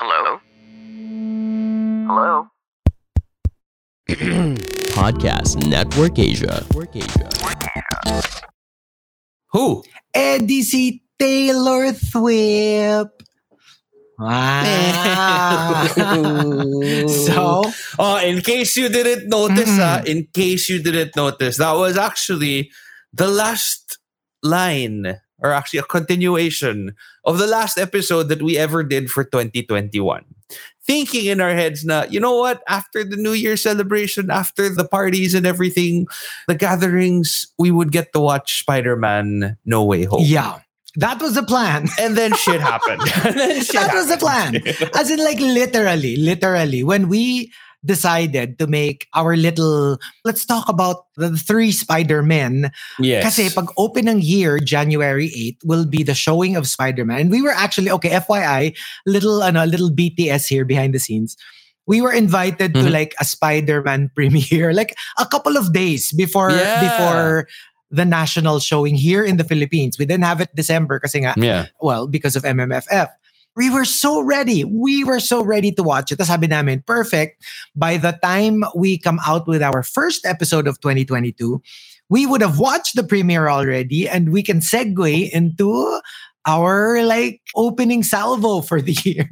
Hello? Hello? Podcast Network Asia. Network Asia. Who? Eddie si Taylor Swift. Wow. so, Oh, in case you didn't notice, Mm-mm. ah, in case you didn't notice, that was actually the last line, or actually a continuation of the last episode that we ever did for 2021. Thinking in our heads na, you know what, after the New Year celebration, after the parties and everything, the gatherings, we would get to watch Spider-Man No Way Home. yeah, that was the plan. And then shit happened. Then shit that was the plan. As in, like, literally, literally, when we decided to make our little, let's talk about the three Spider-Men. yes. Kasi pag open ng year, January 8, will be the showing of Spider-Man. And we were actually, okay, FYI, little, ano, little BTS here behind the scenes. We were invited to Mhm. like a Spider-Man premiere, like a couple of days before Yeah. before the national showing here in the Philippines. We didn't have it December kasi nga, yeah. well, because of MMFF. We were so ready. We were so ready to watch it. Tapos sabi namin, perfect. By the time we come out with our first episode of 2022, we would have watched the premiere already and we can segue into our like opening salvo for the year.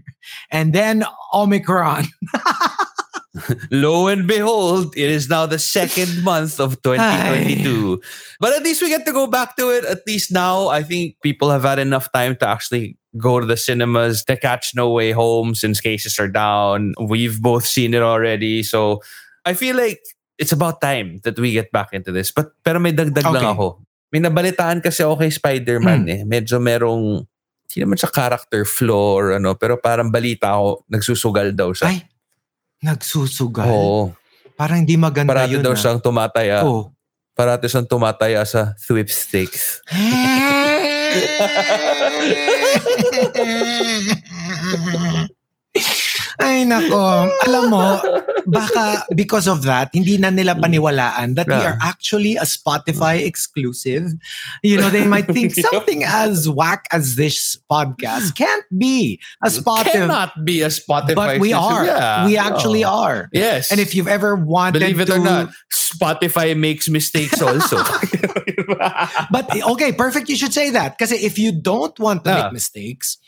And then Omicron. Lo and behold, it is now the second month of 2022. But at least we get to go back to it. At least now, I think people have had enough time to actually go to the cinemas to catch No Way Home since cases are down. We've both seen it already. So I feel like it's about time that we get back into this. But pero may dagdag lang Okay. ako. May nabalitaan kasi ako kay Spider-Man Hmm. eh. Medyo merong hindi naman siya character flaw or ano, pero parang balita ako, nagsusugal daw siya. Ay, nagsusugal. Oo. Parang hindi maganda Parati yun. daw ah. siyang tumataya. Oh. Parati siyang tumataya sa sweepstakes. Ay nako, alam mo, baka because of that, hindi na nila mm. paniwalaan that we are actually a Spotify exclusive. You know, they might think something as whack as this podcast can't be a Spotify. Cannot be a Spotify. But we are. Yeah. We actually Oh. are. Yes. And if you've ever wanted to. Believe it to or not, Spotify makes mistakes also. But okay, perfect. You should say that. Because if you don't want to Yeah. make mistakes,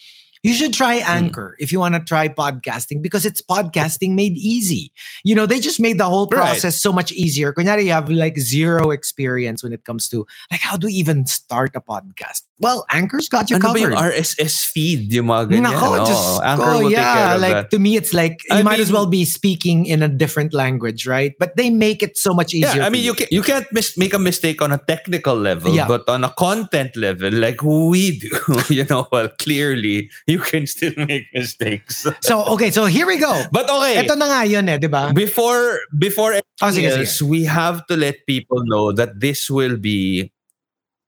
you should try mm. Anchor if you want to try podcasting because it's podcasting made easy. You know, they just made the whole Right. process so much easier. Kunyari, you have like zero experience when it comes to like how do we even start a podcast? Well, Anchor's got you ano ba covered. yung RSS feed? Yung mga ganyan. Nako, Oo, just Anchor go, will take care yeah. Like that. to me, it's like you I might as well be speaking in a different language, right? But they make it so much easier. Yeah, I mean, you, can, you can't mis- make a mistake on a technical level, Yeah. but on a content level, like we do, you know, well, clearly, you can still make mistakes. So okay, so here we go. But okay, Ito na nga yun eh, di ba? before before Oh, sige, anything sige. we have to let people know that this will be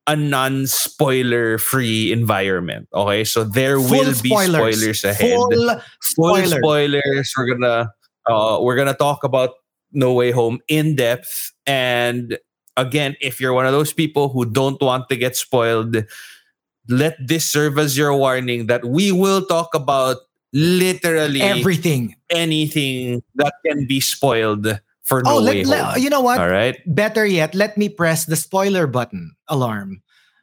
a non-spoiler free environment. Okay, so there will be spoilers ahead. Full Full spoilers. spoilers. We're gonna uh, we're gonna talk about No Way Home in depth. And again, if you're one of those people who don't want to get spoiled, let this serve as your warning that we will talk about literally everything. anything that can be spoiled for No oh, let, you know what? All right. Better yet, let me press the spoiler button alarm.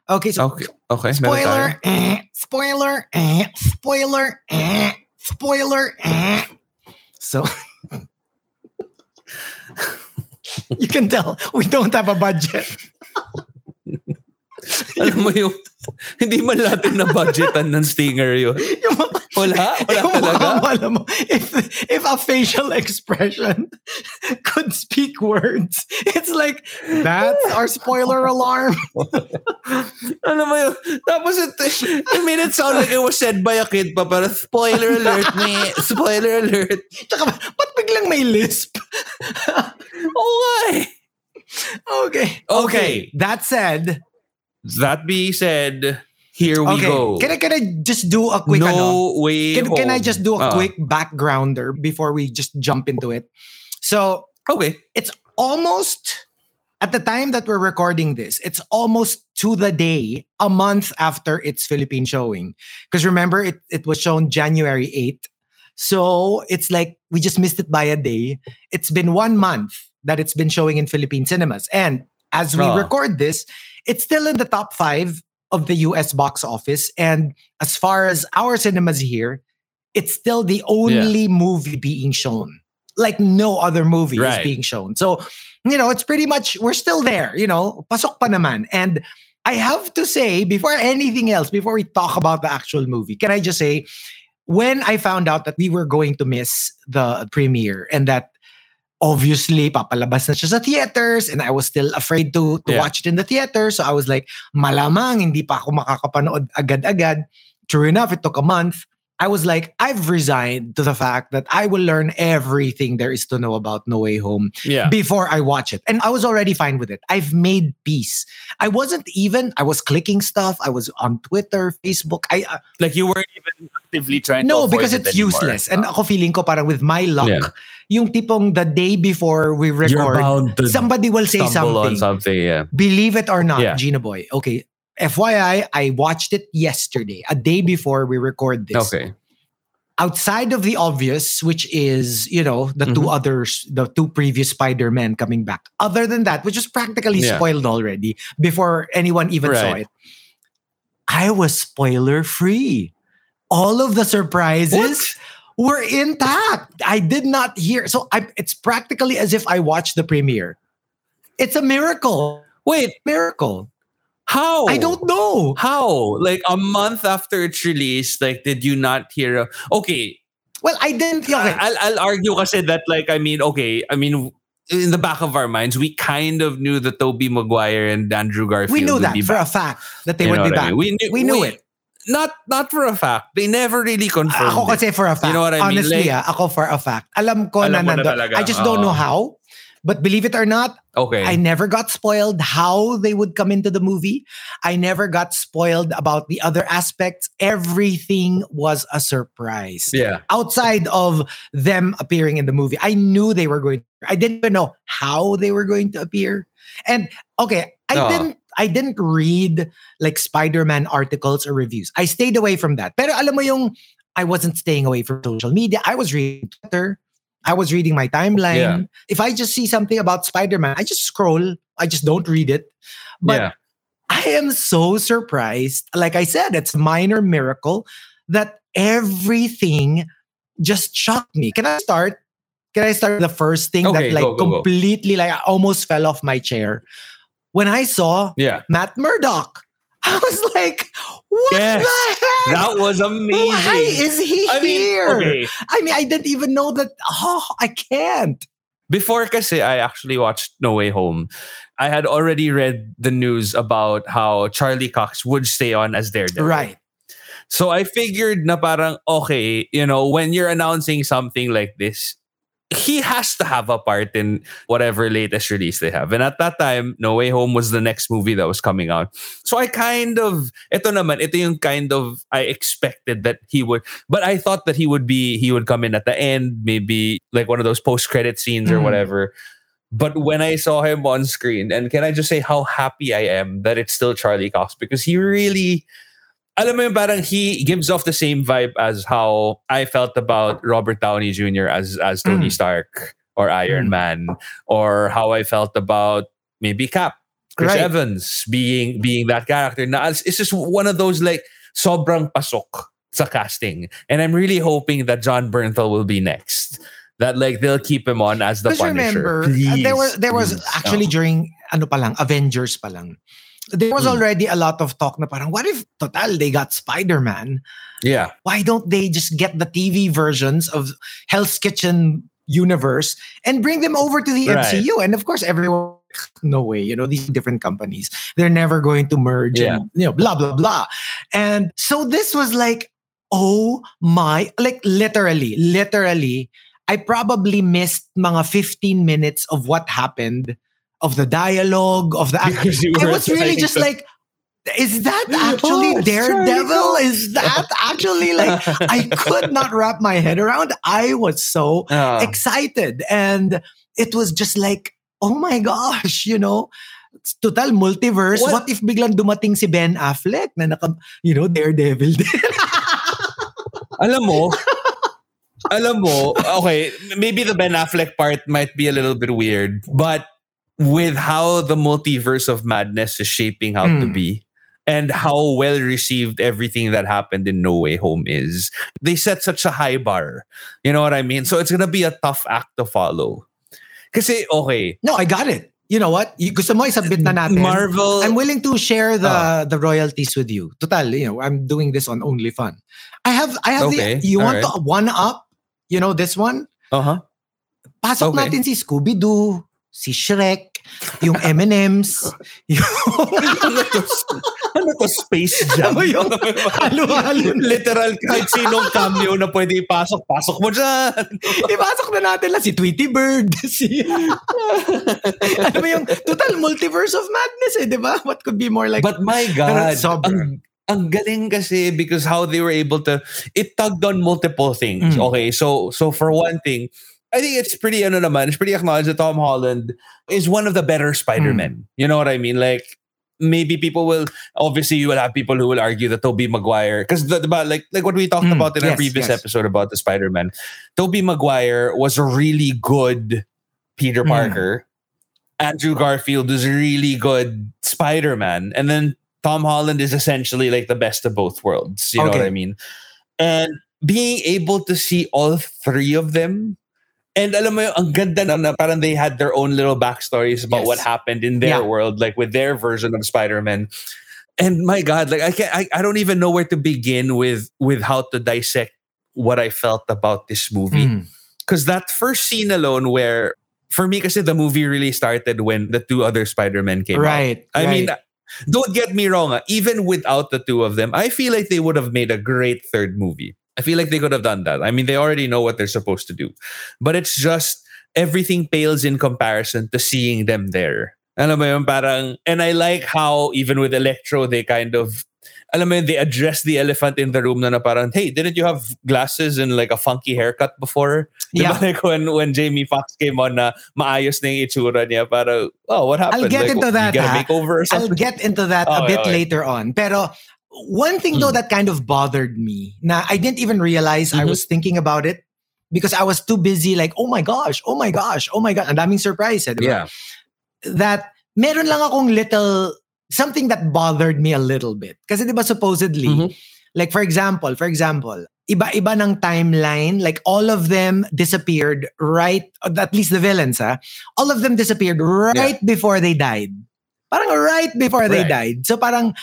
Okay, so Okay. Okay. spoiler, eh, spoiler, eh, spoiler, eh, spoiler. eh. So you can tell we don't have a budget. Alam mo yung hindi man natin na budgetan ng stinger yun. Yung mga- Wala? Wala yung talaga? alam mo, if, if a facial expression could speak words, it's like, that's our spoiler alarm. Alam mo yun? Tapos it, it made it sound like it was said by a kid pa. Para spoiler alert, me. Spoiler alert. Tsaka, ba't biglang may lisp? Oo nga eh. Okay. Okay. That said, That being said, here we okay. go. Can I, can I just do a quick no ano? way Can, can I just do a Ah, quick backgrounder before we just jump into it? So Okay. it's almost at the time that we're recording this, it's almost to the day, a month after its Philippine showing. Because remember, it, it was shown January 8th. So it's like we just missed it by a day. It's been one month that it's been showing in Philippine cinemas. And as we Oh. record this, it's still in the top five of the US box office. And as far as our cinemas here, it's still the only movie being shown. Like no other movie Right. is being shown. So, you know, it's pretty much, we're still there, you know, pasok pa naman. And I have to say, before anything else, before we talk about the actual movie, can I just say, when I found out that we were going to miss the premiere and that obviously papalabas na siya sa theaters and I was still afraid to, to Yeah. watch it in the theater. So I was like, malamang hindi pa ako makakapanood agad-agad. True enough, it took a month. I was like, I've resigned to the fact that I will learn everything there is to know about No Way Home Yeah. before I watch it. And I was already fine with it. I've made peace. I wasn't even, I was clicking stuff. I was on Twitter, Facebook. I uh, Like you weren't even actively trying to No, because it's anymore. useless. And ako feeling ko parang with my luck, Yeah. Yung tipong the day before we record, somebody will say something. something. Yeah. Believe it or not, Yeah. Gina Boy. Okay. FYI, I watched it yesterday, a day before we record this. Okay. outside of the obvious, which is, you know, the two Mhm. others, the two previous Spider-Man coming back. Other than that, which is practically Yeah. spoiled already before anyone even saw it, I was spoiler free. All of the surprises were intact. I did not hear. So I, it's practically as if I watched the premiere. It's a miracle. Wait, Miracle. how? I don't know. How? Like a month after its release, like did you not hear? Okay, Well, I didn't. Okay. I'll, I'll argue kasi that like I mean okay I mean in the back of our minds we kind of knew that Tobey Maguire and Andrew Garfield we knew that for back. a fact that they You would be what I back. mean? We knew, We knew it. Not not for a fact. They never really confirmed. Ako kasi for a fact. You know what I mean? Honestly, Like- ah, ako for a fact. Alam ko Alam na na nando. I just don't know how. But believe it or not, Okay. I never got spoiled how they would come into the movie. I never got spoiled about the other aspects. Everything was a surprise. yeah. Outside of them appearing in the movie, I knew they were going. I didn't even know how they were going to appear. And okay, I Oo. didn't. I didn't read like Spider-Man articles or reviews. I stayed away from that. Pero alam mo yung I wasn't staying away from social media. I was reading Twitter. I was reading my timeline. Yeah. If I just see something about Spider-Man, I just scroll. I just don't read it. But yeah. I am so surprised. Like I said, it's minor miracle that everything just shocked me. Can I start? Can I start the first thing Okay, that like go, go, go. completely like I almost fell off my chair when I saw Yeah. Matt Murdock. I was like, what Yes. the heck? That was amazing. Why is he I mean, here? okay. I mean, I didn't even know that. Oh, I can't. Before kasi I actually watched No Way Home, I had already read the news about how Charlie Cox would stay on as Daredevil. Right. So I figured na parang, okay, you know, when you're announcing something like this, he has to have a part in whatever latest release they have. And at that time, No Way Home was the next movie that was coming out. So I kind of, ito naman, ito yung kind of, I expected that he would, but I thought that he would be, he would come in at the end, maybe like one of those post-credit scenes or Mm. whatever. But when I saw him on screen, and can I just say how happy I am that it's still Charlie Cox because he really, alam mo yung parang he gives off the same vibe as how I felt about Robert Downey Jr. as as Tony Mm. Stark or Iron Mm. Man, or how I felt about maybe Cap, Chris Right. Evans being being that character. Now it's just one of those like sobrang pasok sa casting, and I'm really hoping that Jon Bernthal will be next. That like they'll keep him on as the Punisher. remember, uh, there was there was please. actually Oh. during ano pa lang, Avengers pa lang. There was Hmm. already a lot of talk na parang what if total they got Spider-Man? yeah, Why don't they just get the TV versions of Hell's Kitchen universe and bring them over to the Right. MCU? And of course everyone no way, you know, these different companies. They're never going to merge Yeah. and you know, blah blah blah. And so this was like oh my like literally literally I probably missed mga 15 minutes of what happened, of the dialogue, of the act. Because I was really just like, is that actually Oh, Daredevil? Is that actually like, I could not wrap my head around. I was so Ah. excited. And it was just like, oh my gosh, you know, it's total multiverse. What- What, if biglang dumating si Ben Affleck na naka, you know, Daredevil din? alam mo, alam mo, okay, maybe the Ben Affleck part might be a little bit weird, but with how the multiverse of madness is shaping out to Hmm. be and how well received everything that happened in No Way Home is, they set such a high bar. You know what I mean? So it's gonna be a tough act to follow. Kasi, okay, No, I got it. You know what? Gusto mo isabit na natin. Marvel. I'm willing to share the Ah. the royalties with you. Total, you know, I'm doing this on OnlyFans. I have I have Okay, the you want alright. to one up, you know, this one? uh-huh. Pasok Okay. natin si Scooby-Doo, si Shrek, yung M&M's, yung ano to? Ano to? Space Jam? Ano yung halo-halo. Literal, kahit sinong cameo na pwede ipasok, pasok mo dyan. Ipasok na natin lang si Tweety Bird, si ano ba yung total multiverse of madness eh, di ba? What could be more like But my God, ang, ang galing kasi because how they were able to, it tugged on multiple things. Mm. Okay, so so for one thing, I think it's pretty, ano naman, it's pretty acknowledged that Tom Holland is one of the better Spider-Men. Mm. You know what I mean? Like, maybe people will, obviously you will have people who will argue that Tobey Maguire, because like, like what we talked Mm, about in our yes, previous yes. episode about the Spider-Man, Tobey Maguire was a really good Peter Mm. Parker. Andrew Garfield is a really good Spider-Man. And then Tom Holland is essentially like the best of both worlds. You know what I mean? And being able to see all three of them, and alam mo yung, ang ganda na, na parang they had their own little backstories about Yes. what happened in their Yeah. world, like with their version of Spider-Man. And my God, like I can't, I, I don't even know where to begin with with how to dissect what I felt about this movie Mm. because that first scene alone where for me because the movie really started when the two other spider-men came out right. i right. mean don't get me wrong ah, even without the two of them i feel like they would have made a great third movie i feel like they could have done that i mean they already know what they're supposed to do but it's just everything pales in comparison to seeing them there alam mo yun, parang and i like how even with electro they kind of alam mo yun, they address the elephant in the room na, na parang, hey, didn't you have glasses and like a funky haircut before? Yeah. Diba? Like when, when Jamie Foxx came on na maayos na yung itsura niya, para, oh, what happened? I'll get like, into you that, get a makeover or I'll get into that a oh, bit okay. Oh, later on. Pero one thing though Mm. that kind of bothered me, Now I didn't even realize I Mhm. was thinking about it because I was too busy like, oh my gosh, oh my gosh, oh my god, ang daming surprise, eh, yeah. That meron lang akong little something that bothered me a little bit. Kasi di ba supposedly, Mhm. like for example, for example, iba-iba ng timeline, like all of them disappeared right, at least the villains, ha? All of them disappeared right before they died. Parang right before they died. So parang,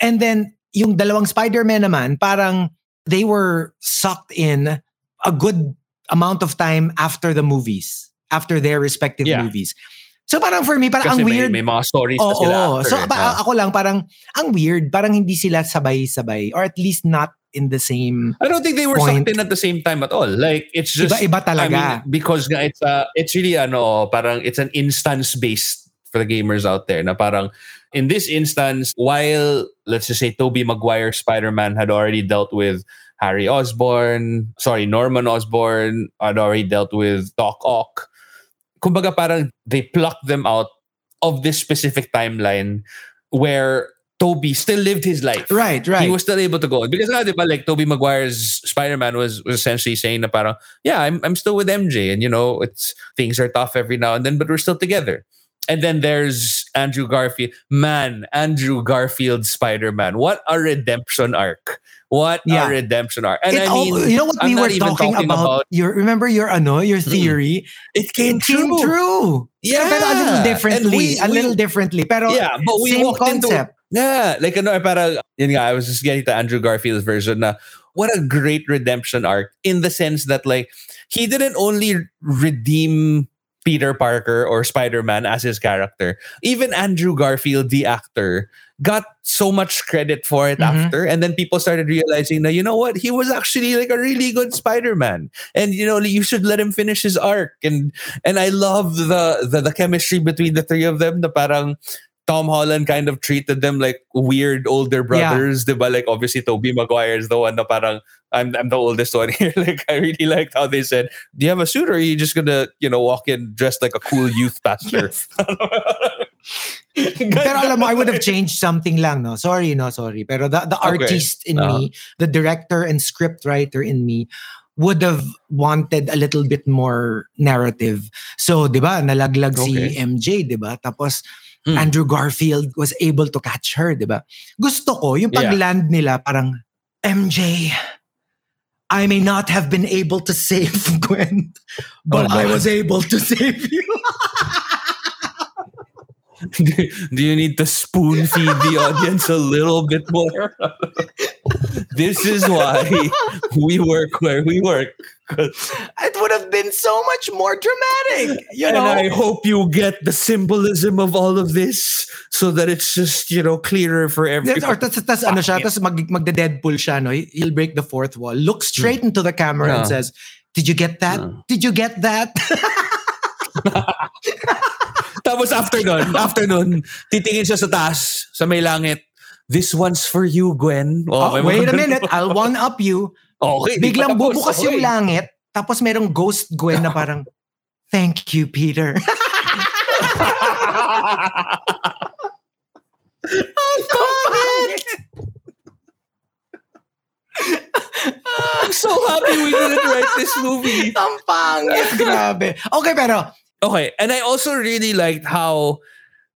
and then yung dalawang Spider-Man naman, parang they were sucked in a good amount of time after the movies, after their respective Yeah. movies. So parang for me, parang Kasi ang may, weird. may mga stories na Oo. sila after. So eh. pa- ako lang parang ang weird, parang hindi sila sabay-sabay or at least not in the same I don't think they were point. sucked in at the same time at all. Like, it's just, iba-iba I talaga. mean, because nga it's uh, it's really ano, parang it's an instance based for the gamers out there. Na parang in this instance, while let's just say Tobey Maguire Spider-Man had already dealt with Harry Osborn, sorry, Norman Osborn had already dealt with Doc Ock. Kumbaga parang they plucked them out of this specific timeline where Tobey still lived his life. right, right. He was still able to go because nga, di ba, like Tobey Maguire's Spider-Man was, was essentially saying na parang, yeah, I'm I'm still with MJ and you know, it's things are tough every now and then, but we're still together. And then there's Andrew Garfield. Man, Andrew Garfield Spider-Man. What a redemption arc. What Yeah. a redemption arc. And It I all- mean, you know what I'm we were talking, talking about, about- your remember your ano your theory it came it came true. true Yeah. pero a little differently we- a we- little differently pero Yeah, but we same walked into concept Yeah, like ano, para yun nga, I was just getting to Andrew Garfield's version na what a great redemption arc in the sense that like he didn't only redeem Peter Parker or Spider-Man as his character. Even Andrew Garfield, the actor, got so much credit for it Mhm. after. And then people started realizing that, you know what, he was actually like a really good Spider-Man. And you know, you should let him finish his arc. And and I love the the, the chemistry between the three of them. The parang Tom Holland kind of treated them like weird older Yeah. brothers. Diba? Like obviously Tobey Maguire is the one na parang I'm I'm the oldest one here. like I really liked how they said, Do you have a suit or are you just gonna, you know, walk in dressed like a cool youth pastor? pero alam mo I would have changed something lang no sorry no sorry pero the the Okay. artist in Uh-huh. me the director and script writer in me would have wanted a little bit more narrative. So, 'di ba, nalaglag Okay. si MJ, 'di ba? Tapos Mm. Andrew Garfield was able to catch her, 'di ba? Gusto ko yung Yeah. pag-land nila parang MJ I may not have been able to save Gwen, but Oh, I was able to save you. Do you need to spoon feed the audience a little bit more? this is why we work where we work. it would have been so much more dramatic, you and know. I hope you get the symbolism of all of this so that it's just, you know, clearer for everyone. or tas, tas ano siya, tas mag, magde-Deadpool siya, no? He- He'll break the fourth wall, look straight into the camera and Hmm. Says, Did you get that? Yeah. Did you get that? Tapos after nun, after nun, titingin siya sa taas, sa may langit. This one's for you, Gwen. Oh, may wait a minute. I'll one up you. Okay. Biglang bubukas Okay. yung langit, tapos merong ghost Gwen na parang, Thank you, Peter. I'm so happy we didn't write this movie. Ang pangit, grabe. Okay, pero, Okay, and I also really liked how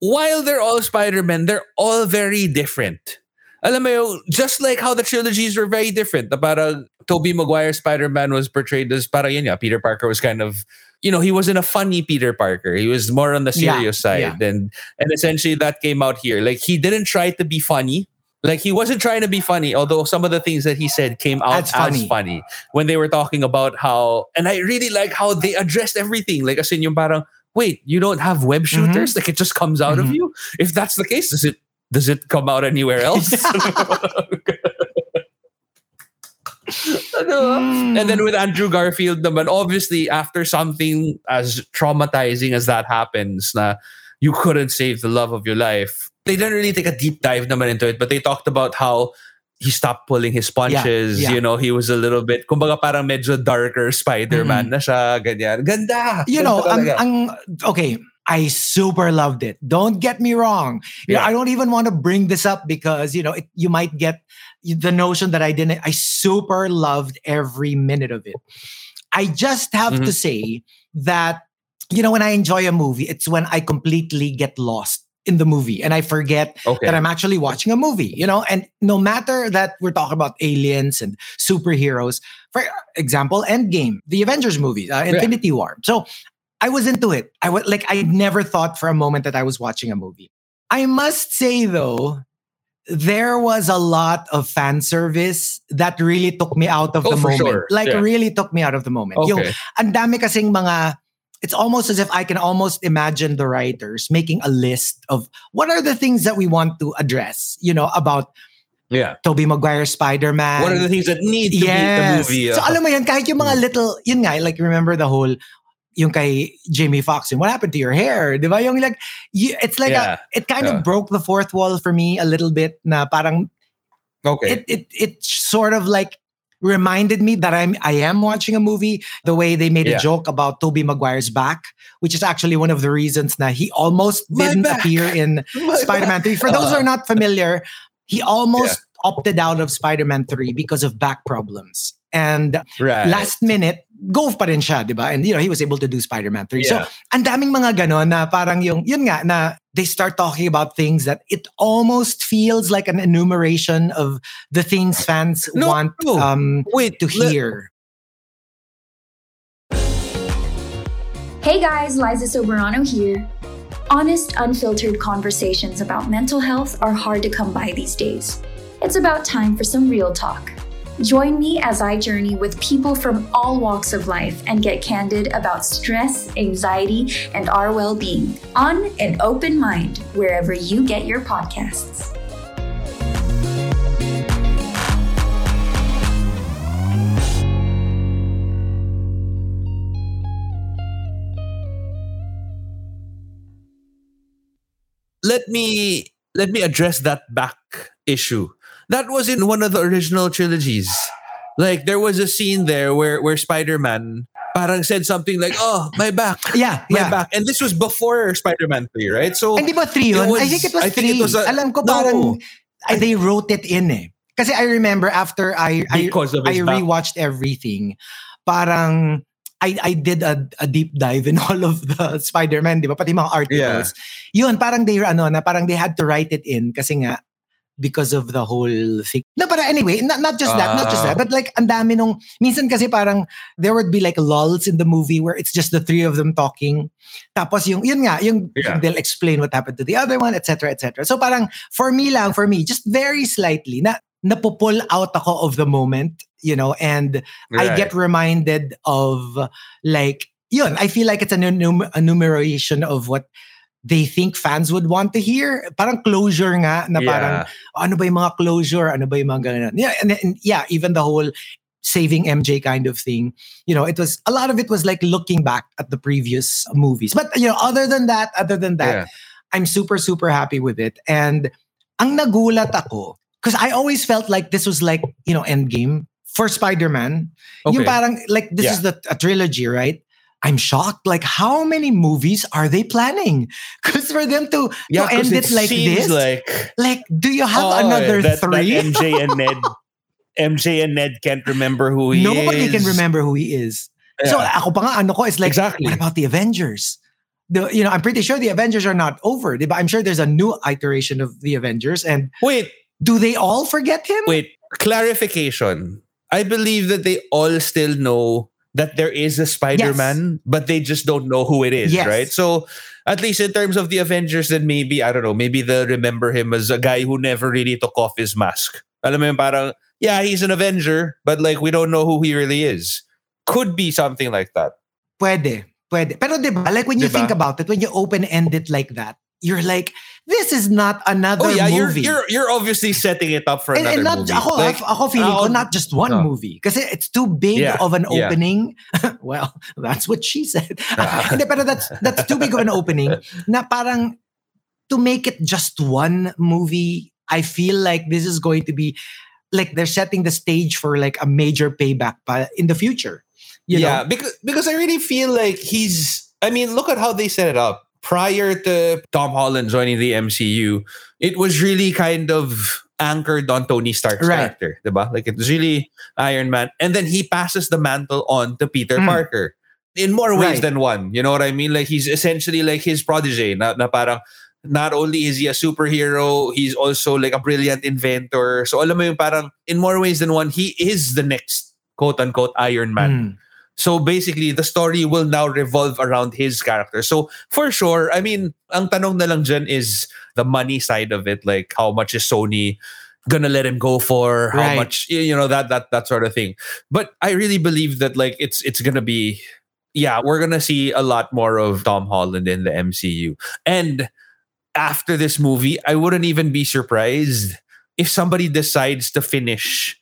while they're all Spider-Man, they're all very different. Alam mo yung, just like how the trilogies were very different. Na parang Tobey Maguire Spider-Man was portrayed as parang yun nga, Peter Parker was kind of, you know, he wasn't a funny Peter Parker. He was more on the Yeah, serious side. And and essentially that came out here. Like he didn't try to be funny. Like he wasn't trying to be funny, although some of the things that he said came out That's funny. as funny when they were talking about how, and I really like how they addressed everything. Like, as in yung parang, wait, you don't have web Mm-hmm. shooters? Like, it just comes out of Mhm. you? If that's the case, does it does it come out anywhere else? Mm, And then with Andrew Garfield naman, obviously after something as traumatizing as that happens, na you couldn't save the love of your life. They didn't really take a deep dive naman into it, but they talked about how he stopped pulling his punches. yeah. You know, he was a little bit, kumbaga parang medyo darker Spider-Man na siya, ganyan. Ganda! you know, ang, ang, okay, I super loved it. Don't get me wrong. You know, Yeah. I don't even want to bring this up because, you know, it, you might get the notion that I didn't. I super loved every minute of it. I just have Mm-hmm. to say that, you know, when I enjoy a movie, it's when I completely get lost in the movie and I forget okay. that I'm actually watching a movie, you know? And no matter that we're talking about aliens and superheroes, for example, Endgame, the Avengers movies, uh, Infinity War. So I was into it. I was like, I never thought for a moment that I was watching a movie. I must say though, there was a lot of fan service that really took me out of Oh, the moment. sure. Like Yeah. really took me out of the moment. Okay. Yung ang dami kasing mga it's almost as if I can almost imagine the writers making a list of what are the things that we want to address, you know, about Yeah. Tobey Maguire Spider-Man. What are the things that need to yes. be in the movie? So uh, alam mo yun, kahit yung mga little, yun nga, like remember the whole, yung kay Jamie Foxx, yung what happened to your hair? Di ba? Yung like, you, it's like, Yeah. a, it kind Yeah. of broke the fourth wall for me a little bit na parang okay. it it it sort of like reminded me that I'm I am watching a movie. The way they made Yeah. a joke about Tobey Maguire's back, which is actually one of the reasons that he almost My didn't back. appear in My Spider-Man 3. For those who are not uh, familiar, he almost opted out of Spider-Man 3 because of back problems. And right. last minute, go pa rin siya, di ba? And you know, he was able to do Spider-Man 3. So, Yeah. ang daming mga ganon na parang yung, yun nga, na they start talking about things that it almost feels like an enumeration of the things fans No, want no. um, Wait, to let- hear. Hey guys, Liza Soberano here. Honest, unfiltered conversations about mental health are hard to come by these days. It's about time for some real talk. Join me as I journey with people from all walks of life and get candid about stress, anxiety, and our well being on an open mind wherever you get your podcasts. let me let me address that back issue. That was in one of the original trilogies. Like there was a scene there where where Spider-Man parang said something like, "Oh, my back." Yeah, My yeah. back. And this was before Spider-Man 3, right? So Hindi ba three yun? Was- I think it was I think it was a- Alam ko No. parang ay, they wrote it in eh. Kasi I remember after I I, because of his I back. rewatched everything. parang I I did a, a deep dive in all of the Spider-Man, di ba? Pati mga articles. Yeah. Yun, parang they ano na parang they had to write it in kasi nga because of the whole thing. No, but anyway, not, not just that, not just that, Ah. but like ang dami nung minsan kasi parang there would be like lulls in the movie where it's just the three of them talking. Tapos yung yun nga, yung Yeah. they'll explain what happened to the other one, etc., etc. So parang for me lang, for me, just very slightly na napupull out ako of the moment, you know, and I get reminded of like yun. I feel like it's an enum- enumeration of what they think fans would want to hear. Parang closure nga na parang ano ba yung mga closure, ano ba yung mga ganun. Yeah, and, and yeah, even the whole saving MJ kind of thing. You know, it was a lot of it was like looking back at the previous movies. But you know, other than that, other than that, Yeah. I'm super super happy with it. And ang nagulat ako because I always felt like this was like, you know, Endgame for Spider-Man. Yung Okay. parang like this Yeah. is the a trilogy, right? I'm shocked. Like, how many movies are they planning? Because for them to, Yeah, to end 'cause it like this, like like, do you have Oh, another that, that three? MJ and Ned, MJ and Ned can't remember who he Nobody is. Nobody can remember who he is. So ako pa nga, ano ko, is like, Exactly. what about the Avengers? The, you know, I'm pretty sure the Avengers are not over. But I'm sure there's a new iteration of the Avengers. And Wait, do they all forget him? wait. Clarification. I believe that they all still know that there is a Spider-Man, but they just don't know who it is, Yes. right? So at least in terms of the Avengers, then maybe, I don't know, maybe they'll remember him as a guy who never really took off his mask. Alam mo parang, yeah, he's an Avenger, but like we don't know who he really is. Could be something like that. Pwede. Pwede. Pero di ba, like when you Diba? think about it, when you open-end it like that, you're like, this is not another Oh yeah, you're, you're you're obviously setting it up for and, another and not movie. ako, Like, ako feeling ko ako- not just one No. movie kasi it's too big Yeah, of an yeah. opening. well, that's what she said. Hindi, pero that's that's too big of an opening na parang to make it just one movie, I feel like this is going to be like they're setting the stage for like a major payback pa in the future. You yeah, know? because because I really feel like he's. I mean, look at how they set it up. Prior to Tom Holland joining the MCU, it was really kind of anchored on Tony Stark's Right. character, diba? Like it was really Iron Man, and then he passes the mantle on to Peter Mm. Parker in more ways Right. than one. You know what I mean? Like he's essentially like his protege. Na, na parang not only is he a superhero, he's also like a brilliant inventor. So alam mo yung parang in more ways than one, he is the next quote unquote Iron Man. Mm. So basically, the story will now revolve around his character. So for sure, I mean, ang tanong na lang dyan is the money side of it. Like, how much is Sony gonna let him go for? How Right. much, you know, that that that sort of thing. But I really believe that like it's it's gonna be, yeah, we're gonna see a lot more of Tom Holland in the MCU. And after this movie, I wouldn't even be surprised if somebody decides to finish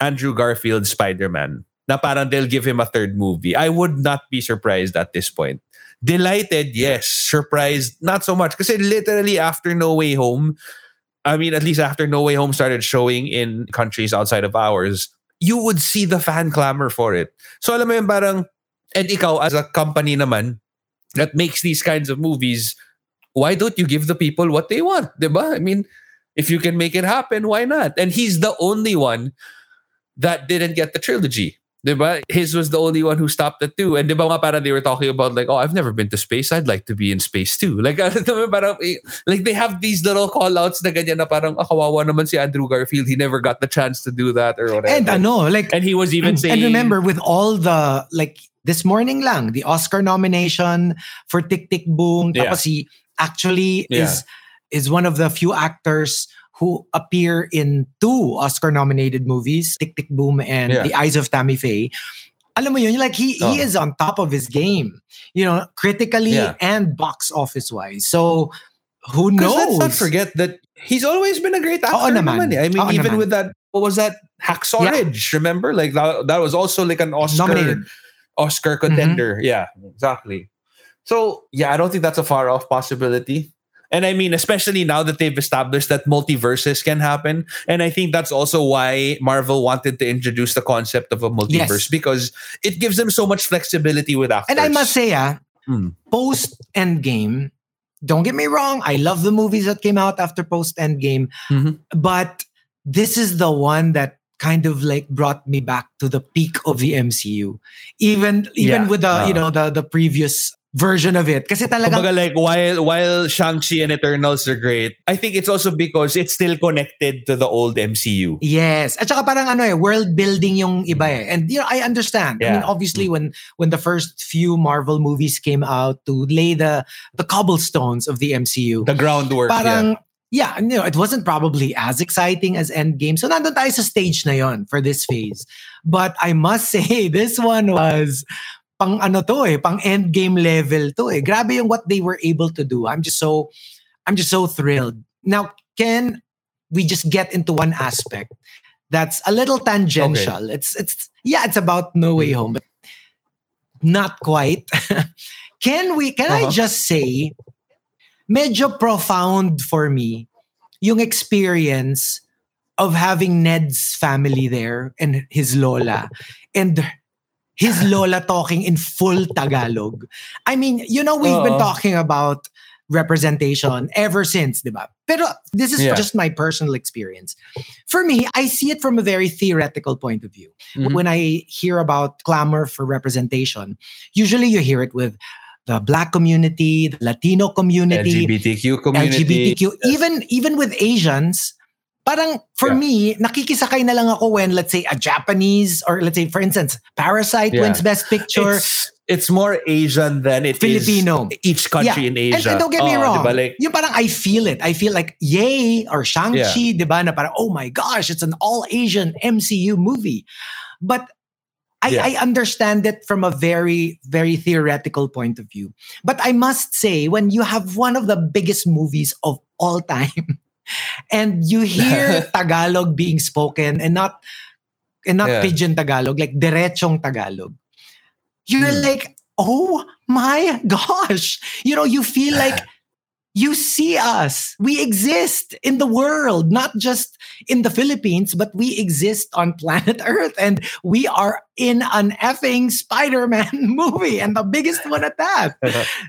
Andrew Garfield's Spider-Man. Na parang they'll give him a third movie. I would not be surprised at this point. Delighted, yes. Surprised, not so much. Because literally after No Way Home, I mean, at least after No Way Home started showing in countries outside of ours, you would see the fan clamor for it. So alam mo yun, parang, and ikaw as a company naman that makes these kinds of movies, why don't you give the people what they want? Diba? I mean, if you can make it happen, why not? And he's the only one that didn't get the trilogy. Diba? His was the only one who stopped at two. And diba nga parang they were talking about like, oh, I've never been to space. I'd like to be in space too. Like, diba, parang, eh, like they have these little call outs na ganyan na parang, ah, kawawa naman si Andrew Garfield. He never got the chance to do that or whatever. And ano, like And he was even saying, and remember with all the like this morning lang the Oscar nomination for Tick Tick Boom Yeah. tapos he actually Yeah. is is one of the few actors who appear in two Oscar nominated movies Tick Tick Boom and Yeah. The Eyes of Tammy Faye alam mo yun like he Oh. he is on top of his game you know critically Yeah. and box office wise so who knows let's not forget that he's always been a great actor. Oo naman. naman eh. I mean, Oo even naman. with that, what was that? Hacksaw Yeah. Ridge, remember? Like that, that was also like an Oscar Nominated. Oscar contender. Yeah, exactly. So yeah, I don't think that's a far off possibility. And I mean, especially now that they've established that multiverses can happen. And I think that's also why Marvel wanted to introduce the concept of a multiverse Yes. because it gives them so much flexibility with actors. And I must say, ah, Hmm. post Endgame, don't get me wrong, I love the movies that came out after post Endgame, Mhm. but this is the one that kind of like brought me back to the peak of the MCU. Even even Yeah. with the you Uh. know the the previous version of it. Kasi talagang Kumbaga like while while Shang-Chi and Eternals are great, I think it's also because it's still connected to the old MCU. Yes. At saka parang ano eh, world building yung iba eh. And you know, I understand. I mean, obviously when when the first few Marvel movies came out to lay the the cobblestones of the MCU, The groundwork. parang yeah. you know, it wasn't probably as exciting as Endgame. So nandun tayo sa stage na yon for this phase. But I must say, this one was pang ano to eh, pang Endgame level to eh. Grabe yung what they were able to do. I'm just so, I'm just so thrilled. Now, can we just get into one aspect that's a little tangential? It's, it's, yeah, it's about No Way Home, but not quite. can we, can I Uh-huh. just say, medyo profound for me yung experience of having Ned's family there and his lola and his lola talking in full Tagalog. I mean, you know, we've been talking about representation ever since, di ba? Pero this is Yeah. just my personal experience. For me, I see it from a very theoretical point of view. Mhm. When I hear about clamor for representation, usually you hear it with the black community, the Latino community, LGBTQ community. LGBTQ, even even with Asians, parang for Yeah. me, nakikisakay na lang ako when let's say a Japanese or let's say for instance, Parasite Yeah. wins Best Picture, It's, it's more Asian than it is Filipino. each country in Asia. And, don't get me Oo, wrong. diba? Like, yung parang I feel it. I feel like yay or Shang-Chi, di ba? Na parang, oh my gosh, it's an all-Asian MCU movie. But I, Yeah. I understand it from a very, very theoretical point of view. But I must say, when you have one of the biggest movies of all time, and you hear Tagalog being spoken and not and not Yeah. pidgin Tagalog, like derechong Tagalog, you're Hmm. like, oh my gosh. You know, you feel like you see us. We exist in the world, not just in the Philippines, but we exist on planet Earth. And we are in an effing Spider Man movie and the biggest one at that.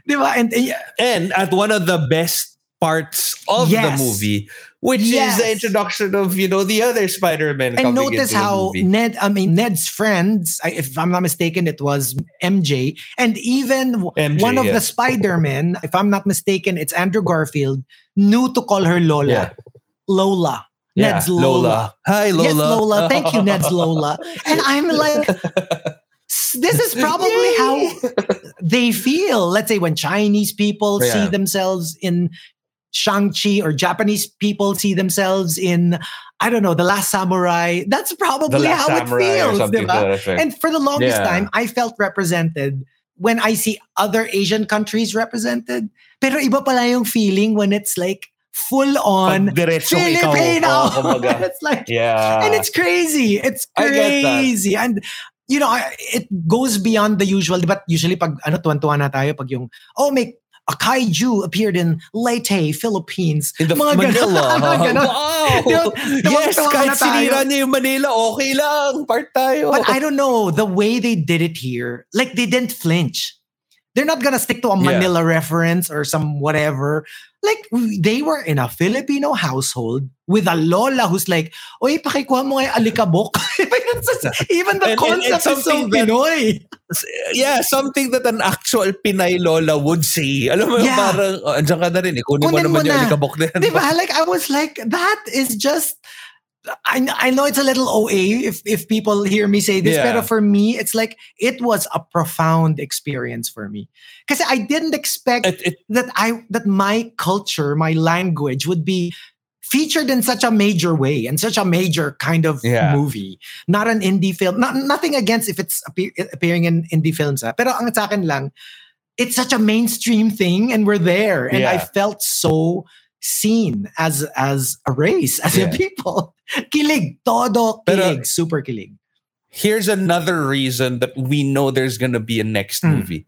And, and and at one of the best parts of the movie, which Yes. is the introduction of you know the other Spider-Man. and notice how. Ned, I mean, Ned's friends, if I'm not mistaken, it was MJ, and even MJ, one of yeah. the Spider-Men, if I'm not mistaken, it's Andrew Garfield, knew to call her Lola. Yeah. Lola. Yeah, Ned's Lola. Hi, Lola. Yes, Lola. Thank you, Ned's Lola. And I'm like, this is probably how they feel. Let's say when Chinese people see themselves in Shang-Chi or Japanese people see themselves in, I don't know, The Last Samurai. That's probably how it feels. something. to diba? that effect. And for the longest Yeah. time, I felt represented when I see other Asian countries represented. Pero iba pala yung feeling when it's like full on Pag diretsong ikaw, Filipino. oh, it's like yeah. and it's crazy. It's I get that. crazy. And you know, it goes beyond the usual. But usually pag ano tuwan-tuwa na tayo pag yung oh may a kaiju appeared in Leyte, Philippines. in the Mga. Manila. Mga ganon. wow. Yes, kahit na sinira niya yung Manila, okay lang. Part tayo. But I don't know the way they did it here. Like they didn't flinch. They're not gonna stick to a Yeah. Manila reference or some whatever. Like they were in a Filipino household with a lola who's like, "Oy, pakikuha mo nga yung alikabok." Even the And- and concept it's is so that- Pinoy. yeah, something that an actual Pinay Lola would say. Alam mo, Yeah. parang, oh, andyan ka na rin. Eh. Kunin mo naman yung na. alikabok din. Diba? Like I was like, that is just. I, I know it's a little OA if, if people hear me say this, Yeah. but for me, it's like it was a profound experience for me. Because I didn't expect It, it, that I that my culture, my language would be featured in such a major way and such a major kind of Yeah. movie. Not an indie film. Not, nothing against if it's appear, appearing in indie films. ah. Pero ang sa akin lang, it's such a mainstream thing and we're there. And I felt so seen as as a race, as Yeah. a people. Kilig. Todo Pero- super kilig. here's another reason that we know there's gonna be a next Mm. movie.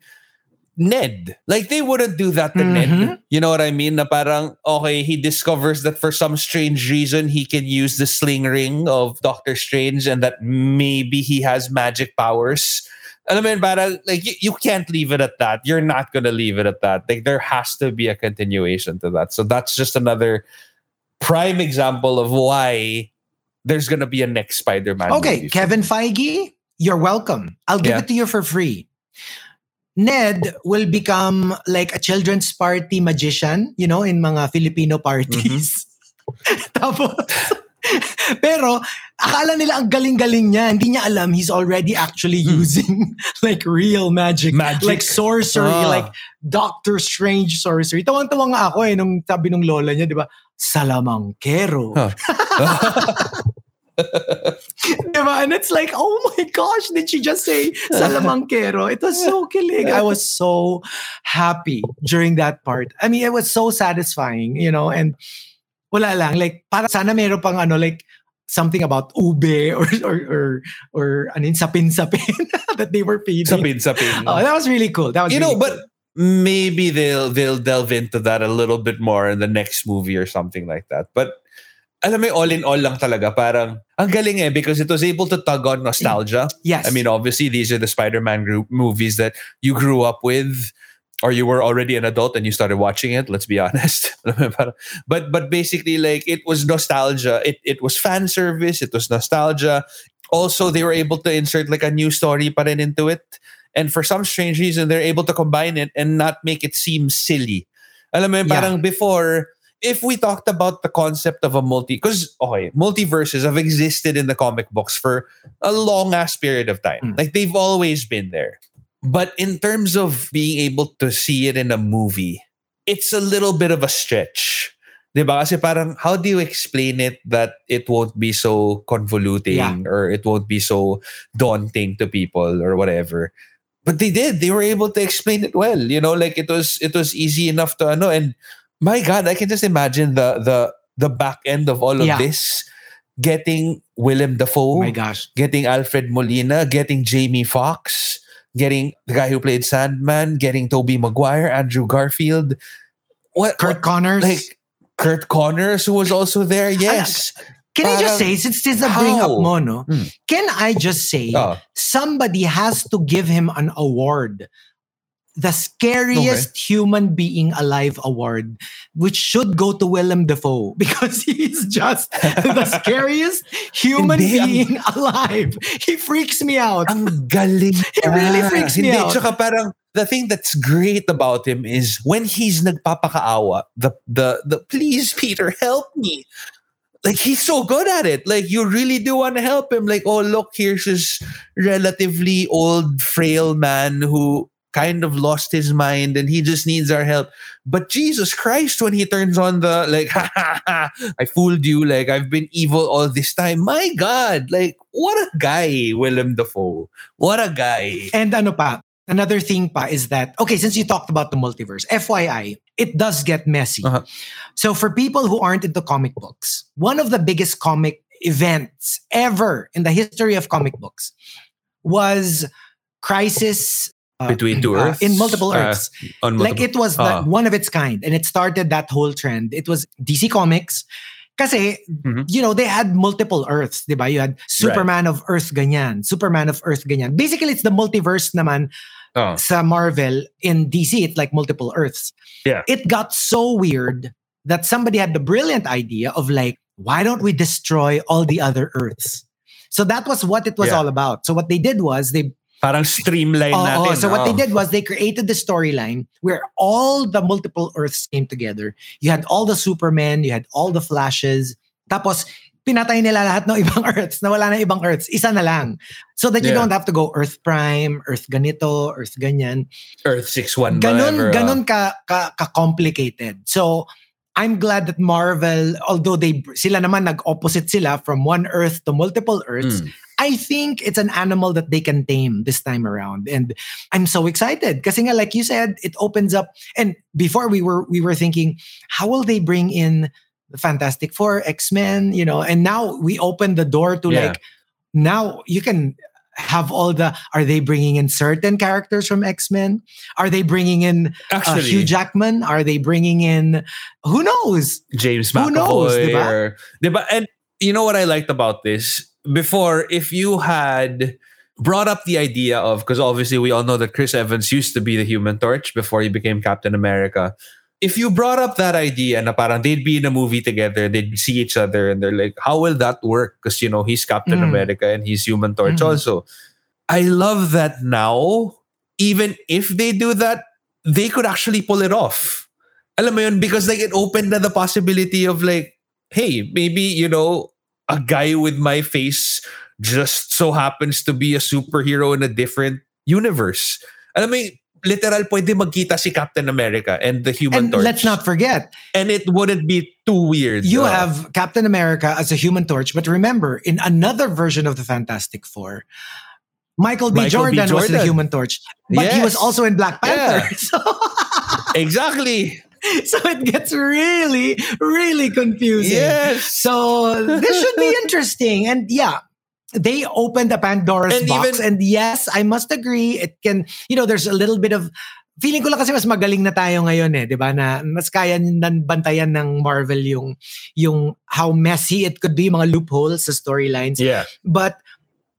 Ned. Like they wouldn't do that to Mhm. Ned. You know what I mean? Na parang, okay, he discovers that for some strange reason he can use the sling ring of Doctor Strange and that maybe he has magic powers. Alam mo yun, parang, like, you, you can't leave it at that. You're not gonna leave it at that. Like, there has to be a continuation to that. So that's just another prime example of why there's gonna be a next Spider-Man. Okay. Kevin Feige, you're welcome. I'll give Yeah. it to you for free. Ned will become like a children's party magician, you know, in mga Filipino parties. Mm-hmm. Tapos, pero akala nila ang galing-galing niya. Hindi niya alam he's already actually using like real magic. Magic. Like sorcery, Ah. like Doctor Strange sorcery. Tawang-tawa nga ako eh nung sabi nung lola niya, di ba? Salamangkero. Huh. Diba? And it's like, oh my gosh, did she just say salamangkero? It was so killing. I was so happy during that part. I mean, it was so satisfying, you know, and wala lang. Like, para sana meron pang ano, like, something about ube or, or, or, or ano yun, sapin-sapin that they were feeding. Sapin, sapin. Oh, that was really cool. That was you really know, but cool. maybe they'll they'll delve into that a little bit more in the next movie or something like that. But alam mo, all in all lang talaga, parang ang galing eh because it was able to tug on nostalgia. yes. I mean, obviously, these are the Spider-Man group movies that you grew up with, or you were already an adult and you started watching it. Let's be honest. but but basically, like it was nostalgia. It it was fan service. It was nostalgia. Also, they were able to insert like a new story rin into it. And for some strange reason, they're able to combine it and not make it seem silly. Alam mo, Yeah. parang before, if we talked about the concept of a multi, because okay, multiverses have existed in the comic books for a long ass period of time. Mm. Like they've always been there. But in terms of being able to see it in a movie, it's a little bit of a stretch. Diba? Kasi parang, how do you explain it that it won't be so convoluting Yeah. or it won't be so daunting to people or whatever? But they did. They were able to explain it well. You know, like it was it was easy enough to know. And my God, I can just imagine the the the back end of all of Yeah. this getting Willem oh Dafoe my gosh. getting Alfred Molina, getting Jamie Foxx, getting the guy who played Sandman, getting Tobey Maguire, Andrew Garfield, what Curt Connors. like Curt Connors who was also there. Yes. Can I just say, since this is a bring up How? mo, no? Hmm. Can I just say, Oh, somebody has to give him an award. The scariest human being alive award, which should go to Willem Dafoe because he's just the scariest human Hindi, ang- being alive. He freaks me out. ang galing. He really freaks me Hindi, out. tsaka parang the thing that's great about him is when he's nagpapakaawa, the the the please Peter help me. Like he's so good at it. Like you really do want to help him. Like oh look, here's this relatively old frail man who kind of lost his mind and he just needs our help. But Jesus Christ, when he turns on the like, ha, ha, ha, I fooled you. Like I've been evil all this time. My God, like what a guy, Willem Dafoe. What a guy. And ano pa, another thing pa is that, okay, since you talked about the multiverse, FYI, it does get messy. Uh-huh. So for people who aren't into comic books, one of the biggest comic events ever in the history of comic books was Crisis Between two uh, Earths? in multiple Uh, Earths. On like it was the, Ah. one of its kind, and it started that whole trend. It was DC Comics. Kasi, Mhm. you know, they had multiple Earths, di ba? You had Superman of Earth ganyan, Superman of Earth ganyan. Basically, it's the multiverse naman Oh. sa Marvel in DC. It's like multiple Earths. Yeah. It got so weird that somebody had the brilliant idea of like, why don't we destroy all the other Earths? So that was what it was Yeah. all about. So what they did was they Parang streamline natin. so what they oh. did was they created the storyline where all the multiple Earths came together. You had all the Supermen, you had all the Flashes. Tapos, pinatay nila lahat ng ibang Earths na wala na ibang Earths. Isa na lang. So that you Yeah. don't have to go Earth Prime, Earth ganito, Earth ganyan. Earth 6-1 Ganon, whatever, ah. ganon ka, ka, ka-complicated. So, I'm glad that Marvel, although they sila naman nag-opposite sila from one Earth to multiple Earths, Mm. I think it's an animal that they can tame this time around. And I'm so excited. Kasi nga, like you said, it opens up. And before we were we were thinking, how will they bring in the Fantastic Four, X-Men, you know, and now we open the door to Yeah. like now you can have all the are they bringing in certain characters from X-Men? Are they bringing in uh, Hugh Jackman? Are they bringing in who knows? James Who McAvoy. knows, diba? Or, diba? And you know what I liked about this? Before, if you had brought up the idea of, because obviously we all know that Chris Evans used to be the Human Torch before he became Captain America. if you brought up that idea na parang they'd be in a movie together, they'd see each other and they're like, how will that work? Because, you know, he's Captain Mm. America and he's Human Torch Mhm. also. I love that now, even if they do that, they could actually pull it off. Alam mo yun? Because like it opened the possibility of like, hey, maybe, you know, a guy with my face just so happens to be a superhero in a different universe. Alam mo yun, literal pwede magkita si Captain America and the Human And Torch. let's not forget, and it wouldn't be too weird. you Uh, have Captain America as a human torch, but remember, in another version of the Fantastic Four, Michael B. Michael B. Jordan, was the human torch, but he was also in Black Panther. Yeah. So, exactly. so it gets really, really confusing. Yes. So this should be interesting. And yeah, they opened the Pandora's And box. even- and yes, I must agree, it can, you know, there's a little bit of feeling ko lang kasi mas magaling na tayo ngayon eh, 'di ba? Na mas kaya nan bantayan ng Marvel yung yung how messy it could be, mga loopholes sa storylines. Yeah. But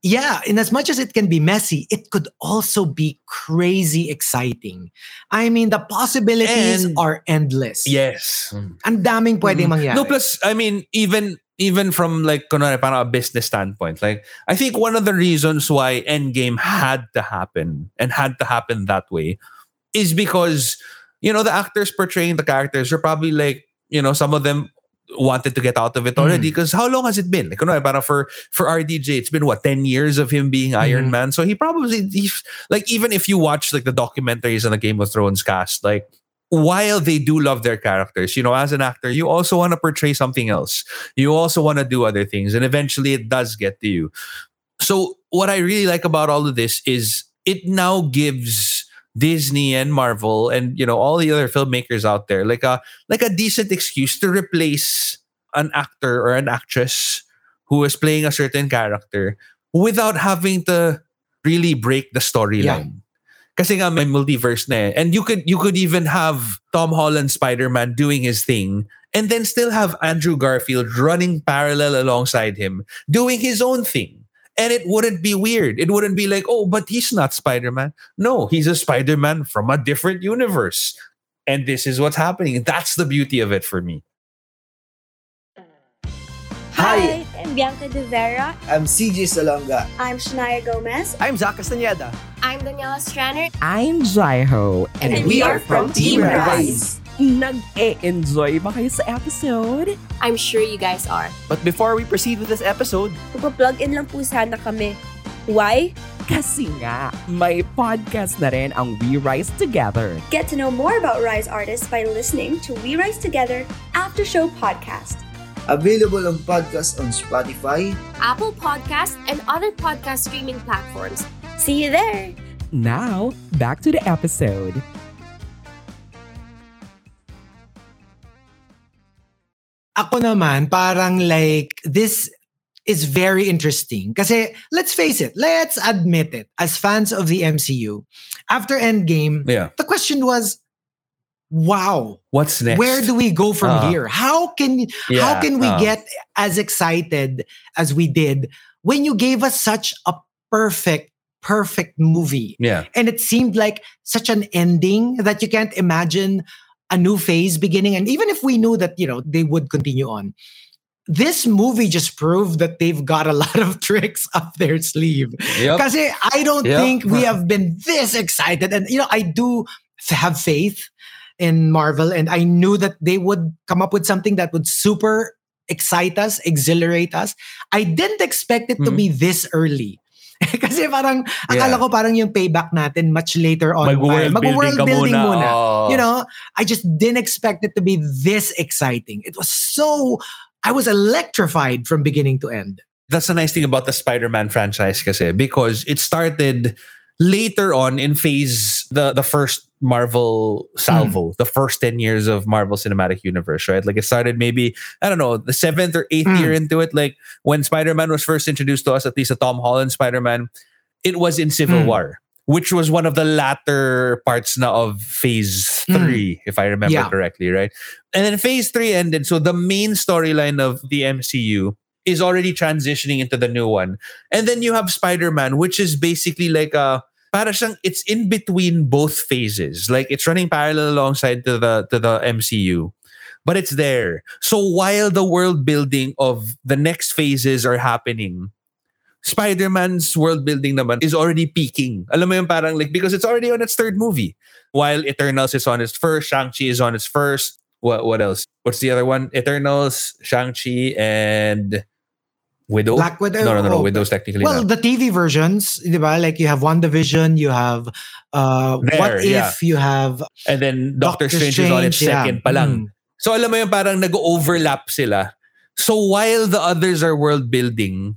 yeah, in as much as it can be messy, it could also be crazy exciting. I mean, the possibilities And- are endless. Yes. Ang daming pwedeng mm. mangyari. No, plus, I mean, even even from like kunwari, parang a business standpoint, like I think one of the reasons why Endgame had to happen and had to happen that way is because you know the actors portraying the characters are probably like you know some of them wanted to get out of it already Mm. because how long has it been? Like, kunwari, for for RDJ, it's been what ten years of him being Iron Mhm. Man. So he probably he's, like even if you watch like the documentaries on the Game of Thrones cast, like while they do love their characters, you know, as an actor, you also want to portray something else. You also want to do other things, and eventually it does get to you. So what I really like about all of this is it now gives Disney and Marvel and you know all the other filmmakers out there like a like a decent excuse to replace an actor or an actress who is playing a certain character without having to really break the storyline. Kasi nga may multiverse na eh. And you could you could even have Tom Holland Spider-Man doing his thing and then still have Andrew Garfield running parallel alongside him doing his own thing. And it wouldn't be weird. It wouldn't be like, oh, but he's not Spider-Man. No, he's a Spider-Man from a different universe. And this is what's happening. That's the beauty of it for me. Hi, I'm Bianca De Vera. I'm CJ Salonga. I'm Shania Gomez. I'm Zach Castaneda. I'm Daniela Stranner. I'm Jaiho. And we are from Team Rise. Nag-e-enjoy ba kayo sa episode? I'm sure you guys are. But before we proceed with this episode, Magpa-plug in lang po sana kami. Why? Kasi nga, may podcast na rin ang We Rise Together. Get to know more about Rise artists by listening to We Rise Together After Show Podcast. Available ang podcast on Spotify. Apple Podcast and other podcast streaming platforms. See you there! Now, back to the episode. Ako naman, parang like, this is very interesting. Kasi, let's face it, let's admit it, as fans of the MCU, after Endgame, Yeah. the question was, wow, What's next? where do we go from Uh-huh. here? How can Yeah, how can we uh. get as excited as we did when you gave us such a perfect, perfect movie? Yeah. And it seemed like such an ending that you can't imagine a new phase beginning. And even if we knew that, you know, they would continue on, this movie just proved that they've got a lot of tricks up their sleeve. Yep. Because I don't Yep. think we have been this excited. And, you know, I do have faith in Marvel, and I knew that they would come up with something that would super excite us, exhilarate us. I didn't expect it to Mhm. be this early. Kasi parang, Yeah. akala ko parang yung payback natin much later on. Mag-world. Mag-world building ka muna. building Oh. You know, I just didn't expect it to be this exciting. It was so, I was electrified from beginning to end. that's the nice thing about the Spider-Man franchise kasi because it started later on in phase the the first Marvel salvo, the first 10 years of Marvel Cinematic Universe, right? Like it started maybe, I don't know, the seventh or eighth Mm. year into it. Like when Spider-Man was first introduced to us, at least a Tom Holland Spider-Man, it was in Civil Mm. War, which was one of the latter parts na of phase Mm. three, if I remember Yeah. correctly, right? And then phase three ended. So the main storyline of the MCU is already transitioning into the new one. And then you have Spider-Man, which is basically like a para siyang it's in between both phases. Like it's running parallel alongside to the to the MCU. But it's there. So while the world building of the next phases are happening, Spider-Man's world building naman is already peaking. Alam mo yung parang like because it's already on its third movie. While Eternals is on its first, Shang-Chi is on its first. What what else? What's the other one? Eternals, Shang-Chi, and Widow. Black Widow. No, no, no, no. Oh, Widow's technically Well, not. the TV versions, di ba? Like you have WandaVision, you have uh, There, What If, yeah. you have And then Doctor, Doctor Strange, is on its yeah. second pa lang. Mm. So alam mo yung parang nag-overlap sila. So while the others are world building,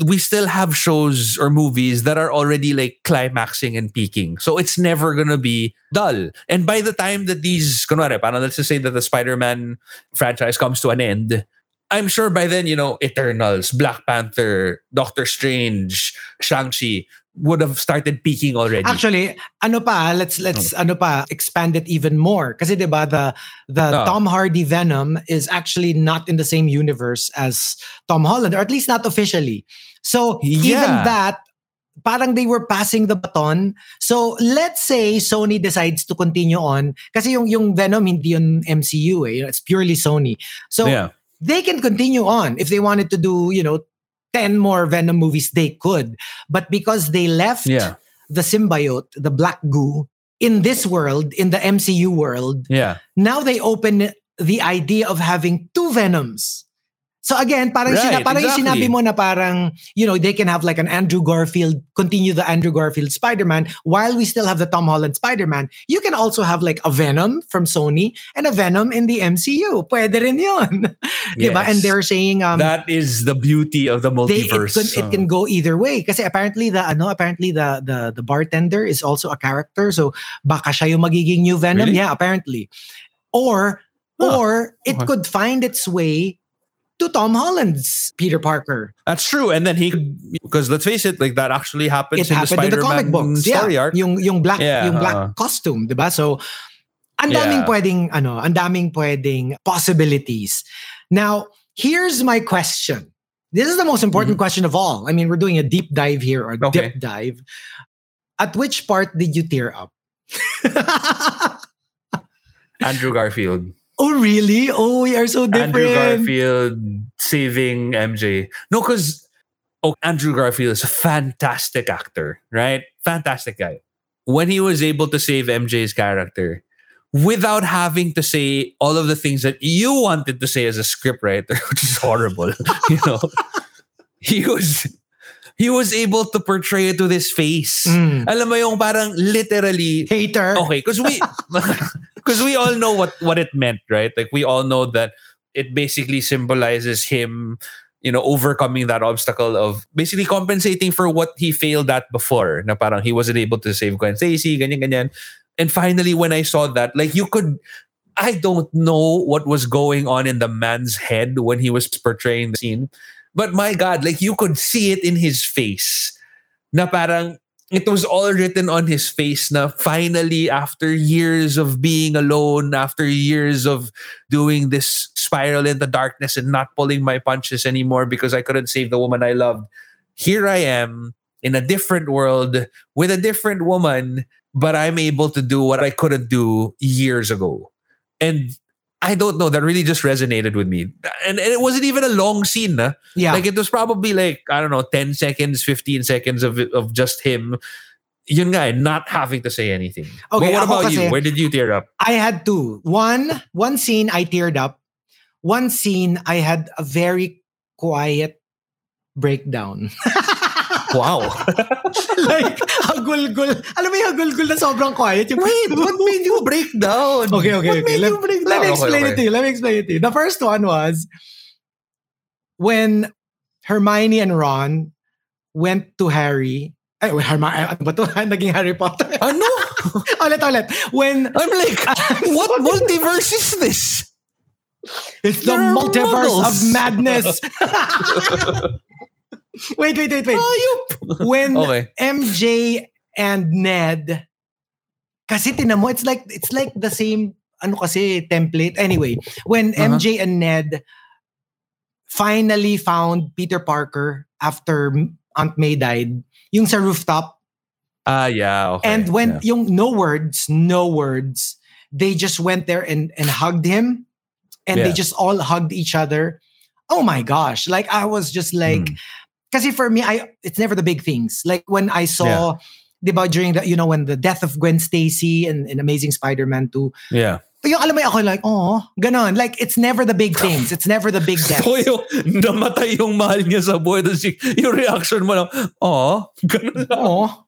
we still have shows or movies that are already like climaxing and peaking. So it's never gonna be dull. And by the time that these, kunwari, parang let's just say that the Spider-Man franchise comes to an end, I'm sure by then, you know, Eternals, Black Panther, Doctor Strange, Shang-Chi would have started peaking already. Actually, ano pa, let's let's Hmm. ano pa, expand it even more. Kasi 'di ba the the Ah. Tom Hardy Venom is actually not in the same universe as Tom Holland or at least not officially. So even that parang they were passing the baton. So let's say Sony decides to continue on kasi yung yung Venom hindi yun MCU eh, it's purely Sony. So yeah. They can continue on if they wanted to do, you know, 10 more Venom movies they could. But because they left Yeah. the symbiote, the black goo, in this world, in the MCU world, Yeah. now they open the idea of having two Venoms. So again, parang, Right, sina, parang exactly. sinabi mo na parang, you know, they can have like an Andrew Garfield, continue the Andrew Garfield Spider-Man while we still have the Tom Holland Spider-Man. You can also have like a Venom from Sony and a Venom in the MCU. Pwede rin yun. Diba? And they're saying, um, that is the beauty of the they, it, multiverse. can, it can go either way kasi apparently the ano apparently the the the bartender is also a character so baka siya yung magiging new Venom Really? yeah apparently or Huh. or it Okay. could find its way to Tom Holland's Peter Parker That's true. And then he because let's face it, like that actually happens it in the happened in the comic books story yeah arc. yung yung black Yeah, yung black uh-uh. costume diba so ang daming Yeah. pwedeng ano ang daming pwedeng possibilities now here's my question this is the most important question of all i mean we're doing a deep dive here or Mm-hmm. Okay. deep dive at which part did you tear up Andrew Garfield. Oh really oh we are so different Andrew Garfield saving MJ. No, because oh, Andrew Garfield is a fantastic actor, right? Fantastic guy. When he was able to save MJ's character without having to say all of the things that you wanted to say as a scriptwriter, which is horrible, you know, he was he was able to portray it with his face. Mm. Alam mo yung parang literally hater okay because we because we all know what what it meant right? Like we all know that it basically symbolizes him you know overcoming that obstacle of basically compensating for what he failed at before. Na parang he wasn't able to save Gwen Stacy ganyan ganyan. And finally when I saw that like you could I don't know what was going on in the man's head when he was portraying the scene but my god like you could see it in his face. Na parang it was all written on his face Now, finally after years of being alone after years of doing this spiral into darkness and not pulling my punches anymore because I couldn't save the woman I loved here I am in a different world with a different woman but I'm able to do what I couldn't do years ago. And I don't know that really just resonated with me and, and it wasn't even a long scene yeah Like it was probably like I don't know, ten seconds, fifteen seconds of of just him. Yun nga, eh, not having to say anything. Okay, but what about you? Where did you tear up? I had two. One, one scene I teared up. One scene I had a very quiet breakdown. Wow. like, hagulgul. Alam mo yung hagulgul na sobrang quiet? Yung, Wait, what made you break down? Okay, okay, What okay. made Let, you break let me explain Okay, it to you. Let me explain it to you. The first one was when Hermione and Ron went to Harry. Ay, wait, Hermione, ano ba to? Naging Harry Potter. okay. Ano? ulit, ulit. When I'm like, what multiverse is this? It's the multiverse models. of madness. Wait, wait, wait, wait. Ayup. When Okay. MJ and Ned, kasi tinan mo, it's like it's like the same ano kasi template. Anyway, when Uh-huh. MJ and Ned finally found Peter Parker after Aunt May died, yung sa rooftop, Ah, yeah. Okay. And when yeah. yung no words, no words, they just went there and and hugged him, and they just all hugged each other. Oh my gosh! Like I was just like, Mm. Because for me, I it's never the big things. Like when I saw, diba, during the you know when the death of Gwen Stacy and, in Amazing Spider-Man 2, yeah. yung alam mo ako like, oh, ganon. Like it's never the big things. It's never the big deaths. So yung namatay yung mahal niya sa buhay. Tapos yung reaction mo lang, oh, ganun lang. Oh,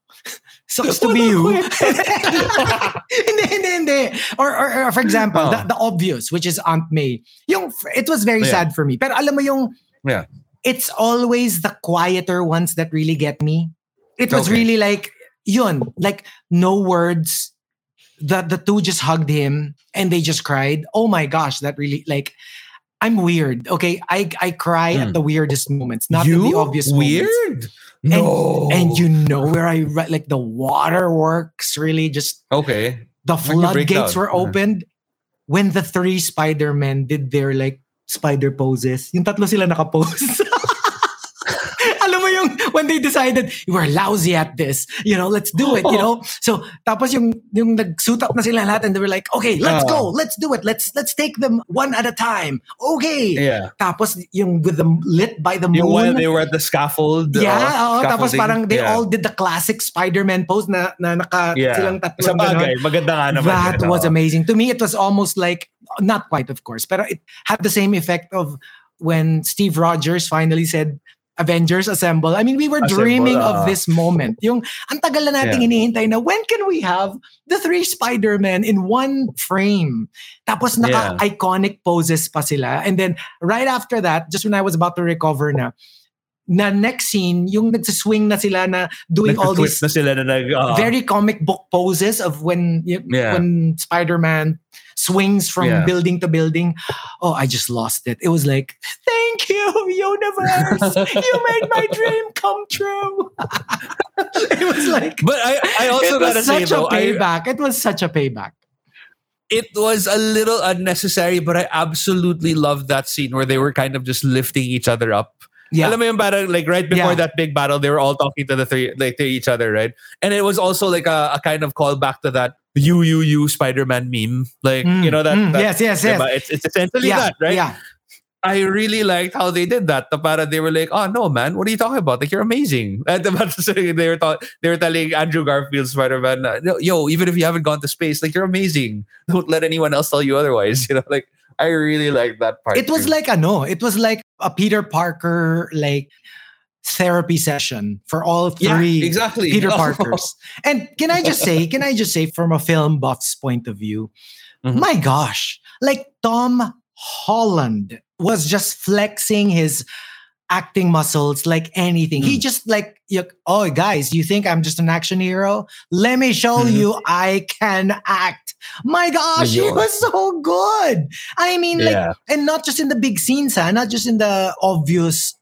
sucks to be you. hindi, hindi, hindi. Or, or, or for example, Oh. the, the obvious, which is Aunt May. Yung, it was very Yeah. sad for me. Pero alam mo yung, Yeah. It's always the quieter ones that really get me. It was Okay. really like, yun, like no words. The, the two just hugged him and they just cried. Oh my gosh, that really, like, I'm weird. Okay, I I cry Hmm. at the weirdest moments, not the obvious moments. Weird? And, no. and you know where I like the waterworks really just Okay. the When you break floodgates were Uh-huh. opened when the three Spider-Men did their like spider poses. Yung tatlo sila nakapose. Alam mo yung when they decided you were lousy at this, you know, let's do it, you know. So tapos yung yung nagsuit up na sila lahat and they were like, okay, let's Ah. go, let's do it, let's let's take them one at a time. Okay. Yeah. Tapos yung with the lit by the moon. Yung while they were at the scaffold. Yeah, uh, oo, tapos parang they Yeah. all did the classic Spider-Man pose na, na naka Yeah. silang tatlo. Sa bagay, maganda nga naman. That yun, was amazing. To me, it was almost like, not quite of course, but it had the same effect of when Steve Rogers finally said, Avengers Assemble. I mean, we were Assemble, dreaming ah. of this moment. Yung, ang tagal na nating Yeah. hinihintay na, when can we have the three Spider-Men in one frame? Tapos naka-iconic poses pa sila. And then, right after that, just when I was about to recover na, na next scene, yung nagsiswing na sila na doing all these na sila na nag... uh, very comic book poses of when Yeah. when Spider-Man swings from Yeah. building to building. Oh, I just lost it. It was like, thank you, universe. you made my dream come true. it was like But I, I also it was gotta say such though, a I, payback. it was such a payback. it was a little unnecessary, but I absolutely loved that scene where they were kind of just lifting each other up. Yeah. Alam mo yung parang, like right before Yeah. that big battle, they were all talking to the three, like to each other, right? And it was also like a, a kind of callback to that you, you, you Spider-Man meme. Like, Mm, you know, that, mm, that yes, yes, yes. It's, it's essentially yeah, that, right? Yeah. I really liked how they did that. The para they were like, "Oh no, man, what are you talking about? Like you're amazing." And they were ta- they were telling Andrew Garfield Spider Man, "Yo, even if you haven't gone to space, like you're amazing. Don't let anyone else tell you otherwise." You know, like I really like that part. It was too. like a no. It was like a Peter Parker like therapy session for all Yeah, three exactly. Peter Parkers. and can I just say, can I just say from a film buff's point of view, Mhm. my gosh, like Tom Holland was just flexing his acting muscles like anything. He Mm. just like, you- oh guys, you think I'm just an action hero? Let me show Mhm. you I can act. My gosh, he was so good. I mean, like, and not just in the big scenes, huh? not just in the obvious,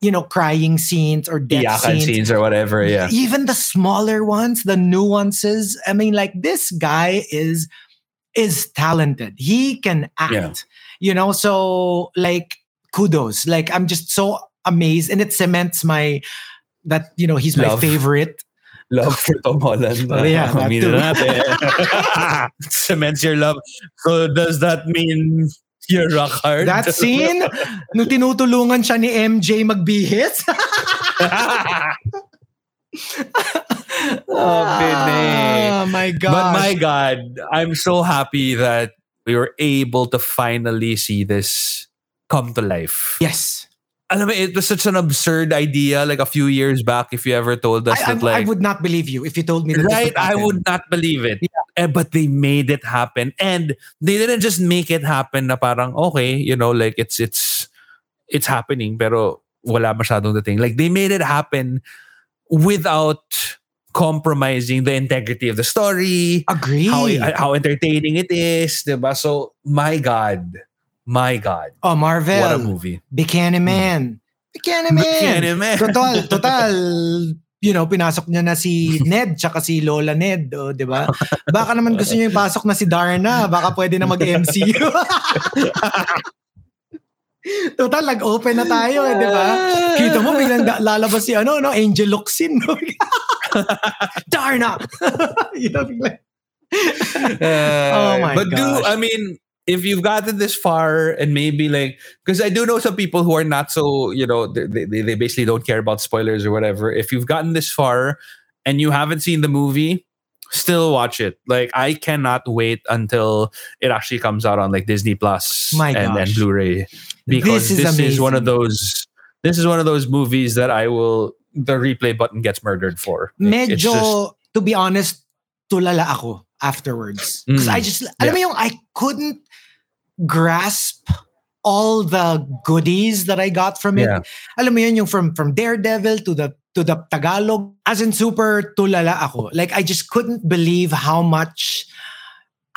you know, crying scenes or death Iyakan scenes. scenes or whatever. Yeah. Even the smaller ones, the nuances. I mean, like this guy is is talented. He can act. Yeah. You know, so like kudos. Like I'm just so amazed, and it cements my that you know he's my favorite. Love for Tom Holland. Oh, yeah, too. Cements your love. So does that mean you're rock hard? That scene, nung tinutulungan siya ni MJ magbihis. Oh, Pinay. oh my god. But my God, I'm so happy that we were able to finally see this come to life. yes. Alam mo, it was such an absurd idea like a few years back if you ever told us I, I, that like I would not believe you if you told me that. this right I would not believe it. Eh, but they made it happen and they didn't just make it happen na parang okay, you know, like it's it's it's happening pero wala masyadong dating. Like they made it happen without compromising the integrity of the story, Agree. how how entertaining it is, 'di ba? So my god, my god, oh, Marvel. what a movie. Bikini Man. Bikini Man. Bikini Man. Total, total. You know, pinasok niya na si Ned tsaka si Lola Ned, oh, di ba? Baka naman gusto niyo ipasok na si Darna. Baka pwede na mag-MCU. Total, nag-open na tayo eh, di ba? Kita mo, biglang lalabas si ano, no? Angel Luxin. No? Darna! you know, biglang, oh my but do gosh. I mean if you've gotten this far and maybe like because I do know some people who are not so you know they, they, they basically don't care about spoilers or whatever. If you've gotten this far and you haven't seen the movie, still watch it. Like I cannot wait until it actually comes out on like Disney Plus My and, and gosh. Blu-ray because This this, is is, one of those this is one of those movies that I will the replay button gets murdered for. It's medyo, just- to be honest, tulala ako afterwards. Because Mm. I just, alam mo yung, I couldn't grasp all the goodies that I got from it. Yeah. Alam mo yun, yung from, from Daredevil to the to the Tagalog. As in super tulala ako. Like I just couldn't believe how much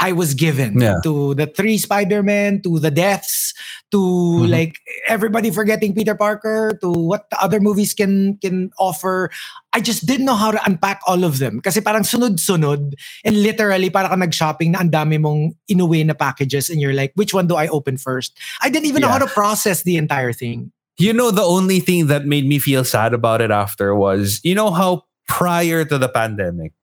I was given Yeah. to the three Spider-Man, to the deaths, to Mhm. like everybody forgetting Peter Parker, to what the other movies can can offer. I just didn't know how to unpack all of them. Kasi parang sunod-sunod and literally parang ka nag-shopping na ang dami mong inuwi na packages and you're like, which one do I open first? I didn't even know how to process the entire thing. You know, the only thing that made me feel sad about it after was, you know, how prior to the pandemic,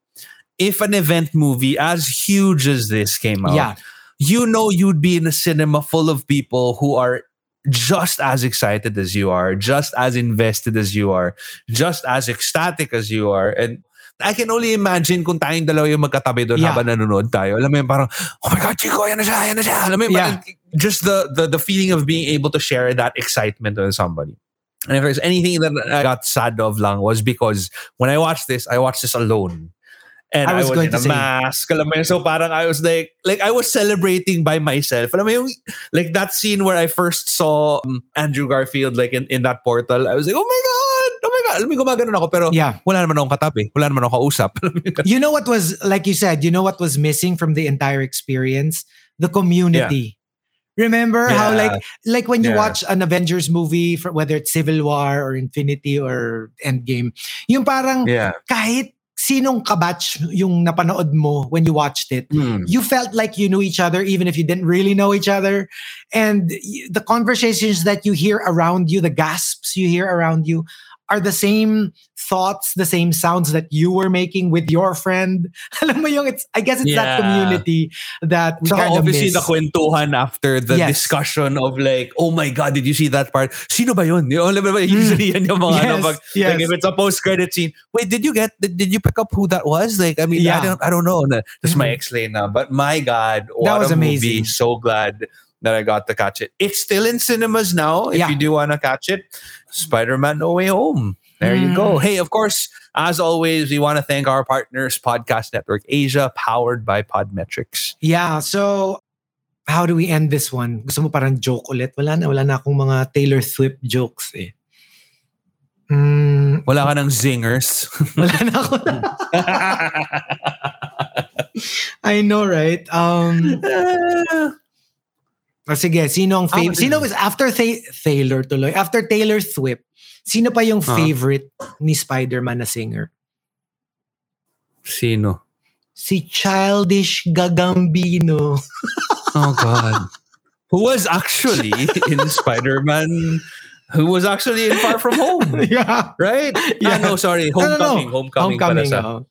if an event movie as huge as this came out, Yeah. you know, you'd be in a cinema full of people who are just as excited as you are, just as invested as you are, just as ecstatic as you are. And I can only imagine kung tayong dalawa yung magkatabi doon Yeah. habang nanonood tayo. Alam mo yung parang, oh my God, Chico, yan na siya, yan na siya. Alam mo yung Yeah. parang just the, the the feeling of being able to share that excitement with somebody. And if there's anything that I got sad of lang was because when I watched this, I watched this alone. And I I was was, going in to say- mask. Alam mo yun? So parang I was like, like I was celebrating by myself. Alam mo yung, like that scene where I first saw um, Andrew Garfield like in, in that portal. I was like, oh my God! Oh my God! Alam mo, yung gumaganon ako. Pero Yeah. wala naman akong katabi. Wala naman akong kausap. Alam mo yung- You know what was, like you said, you know what was missing from the entire experience? The community. Yeah. Remember how like like when you Yeah. watch an Avengers movie, for, whether it's Civil War or Infinity or Endgame, yung parang yeah. kahit sinong kabatch yung napanood mo when you watched it, Hmm. you felt like you knew each other even if you didn't really know each other and the conversations that you hear around you the gasps you hear around you are the same thoughts the same sounds that you were making with your friend alam mo yung it's i guess it's that community that we Saka kind of obviously miss. the kwentuhan after the Yes. discussion of like, oh my God, did you see that part? Sino ba yun? Yung, alam mo ba, usually yan yung mga ano, Yes, pag, yes. like if it's a post-credit scene, wait, did you get, did, did you pick up who that was? Like, I mean, Yeah. I don't, I don't know. This Mhm. my explain now. But my God, what That was a amazing. movie. So glad that I got to catch it. It's still in cinemas now, if Yeah. you do want to catch it. Spider-Man No Way Home. There you go. Mm. Hey, of course, as always, we want to thank our partners, Podcast Network Asia, powered by Podmetrics. yeah so how do we end this one gusto mo parang joke ulit wala na wala na akong mga Taylor Swift jokes eh Mm, Wala ka ng zingers. wala na ako I know, right? Um, o sige, sino ang favorite? Ah, Sino is after Tha- Taylor tuloy? After Taylor Swift, sino pa yung Ah. favorite ni Spider-Man na singer? Sino? Si Childish Gagambino. Oh God. who was actually in Spider-Man, who was actually in Far From Home, yeah. right? Yeah. Ah, no, sorry. Homecoming. Homecoming, Homecoming. sa. oh.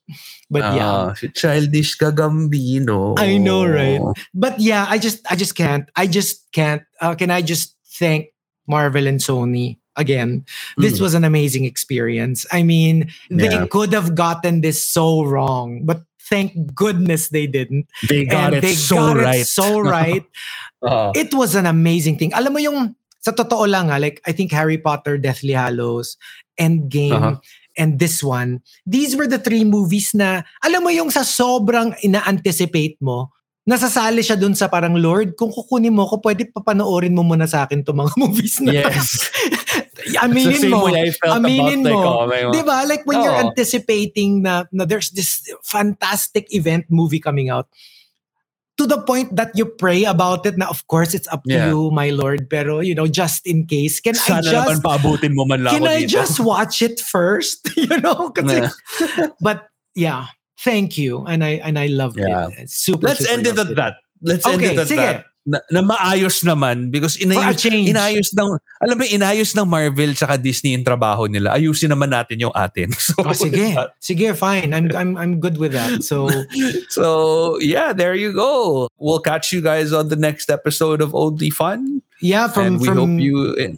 But yeah. Ah, si Childish Gagambino. I know, right? But yeah, I just I just can't. I just can't. Uh, can I just thank Marvel and Sony again? This Mm. was an amazing experience. I mean, they Yeah. could have gotten this so wrong, but thank goodness they didn't. They got and it they so got right. it so right. Ah. it was an amazing thing. Alam mo yung sa totoo lang ha, like I think Harry Potter, Deathly Hallows, Endgame, Uh-huh. and this one, these were the three movies na, alam mo yung sa sobrang ina-anticipate mo, nasasali siya dun sa parang, Lord, kung kukunin mo ko, pwede papanoorin mo muna sa akin itong mga movies na. Yes. aminin mo. way I felt aminin about, like, mo. oh, Di ba? Like when you're Oo. anticipating na, na there's this fantastic event movie coming out, to the point that you pray about it na of course it's up to Yeah. you, my Lord, pero you know, just in case, can I Sana naman just paabutin mo man lang can I dito. just watch it first? you know? Kasi, but yeah, thank you. And I and I loved Yeah. it. Super, Let's super end it at that. Let's end Okay, it at sige. that. Na, na maayos naman because inayos, inayos ng alam mo inayos ng Marvel tsaka Disney yung trabaho nila. Ayusin naman natin yung atin. So, Oh, sige. Sige, fine. I'm I'm I'm good with that. So so yeah, there you go. We'll catch you guys on the next episode of Only Fun. yeah, from and we from hope you eh,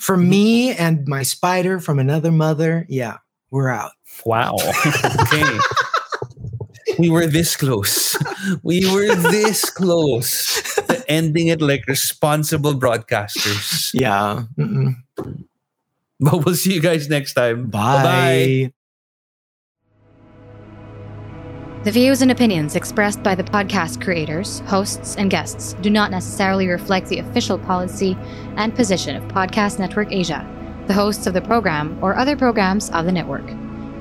from me and my spider from another mother. Yeah, we're out. Wow. Okay. we were this close. We were this close ending it like responsible broadcasters. Yeah. Mm-mm. But we'll see you guys next time. Bye. Bye-bye. The views and opinions expressed by the podcast creators, hosts, and guests do not necessarily reflect the official policy and position of Podcast Network Asia, the hosts of the program, or other programs of the network.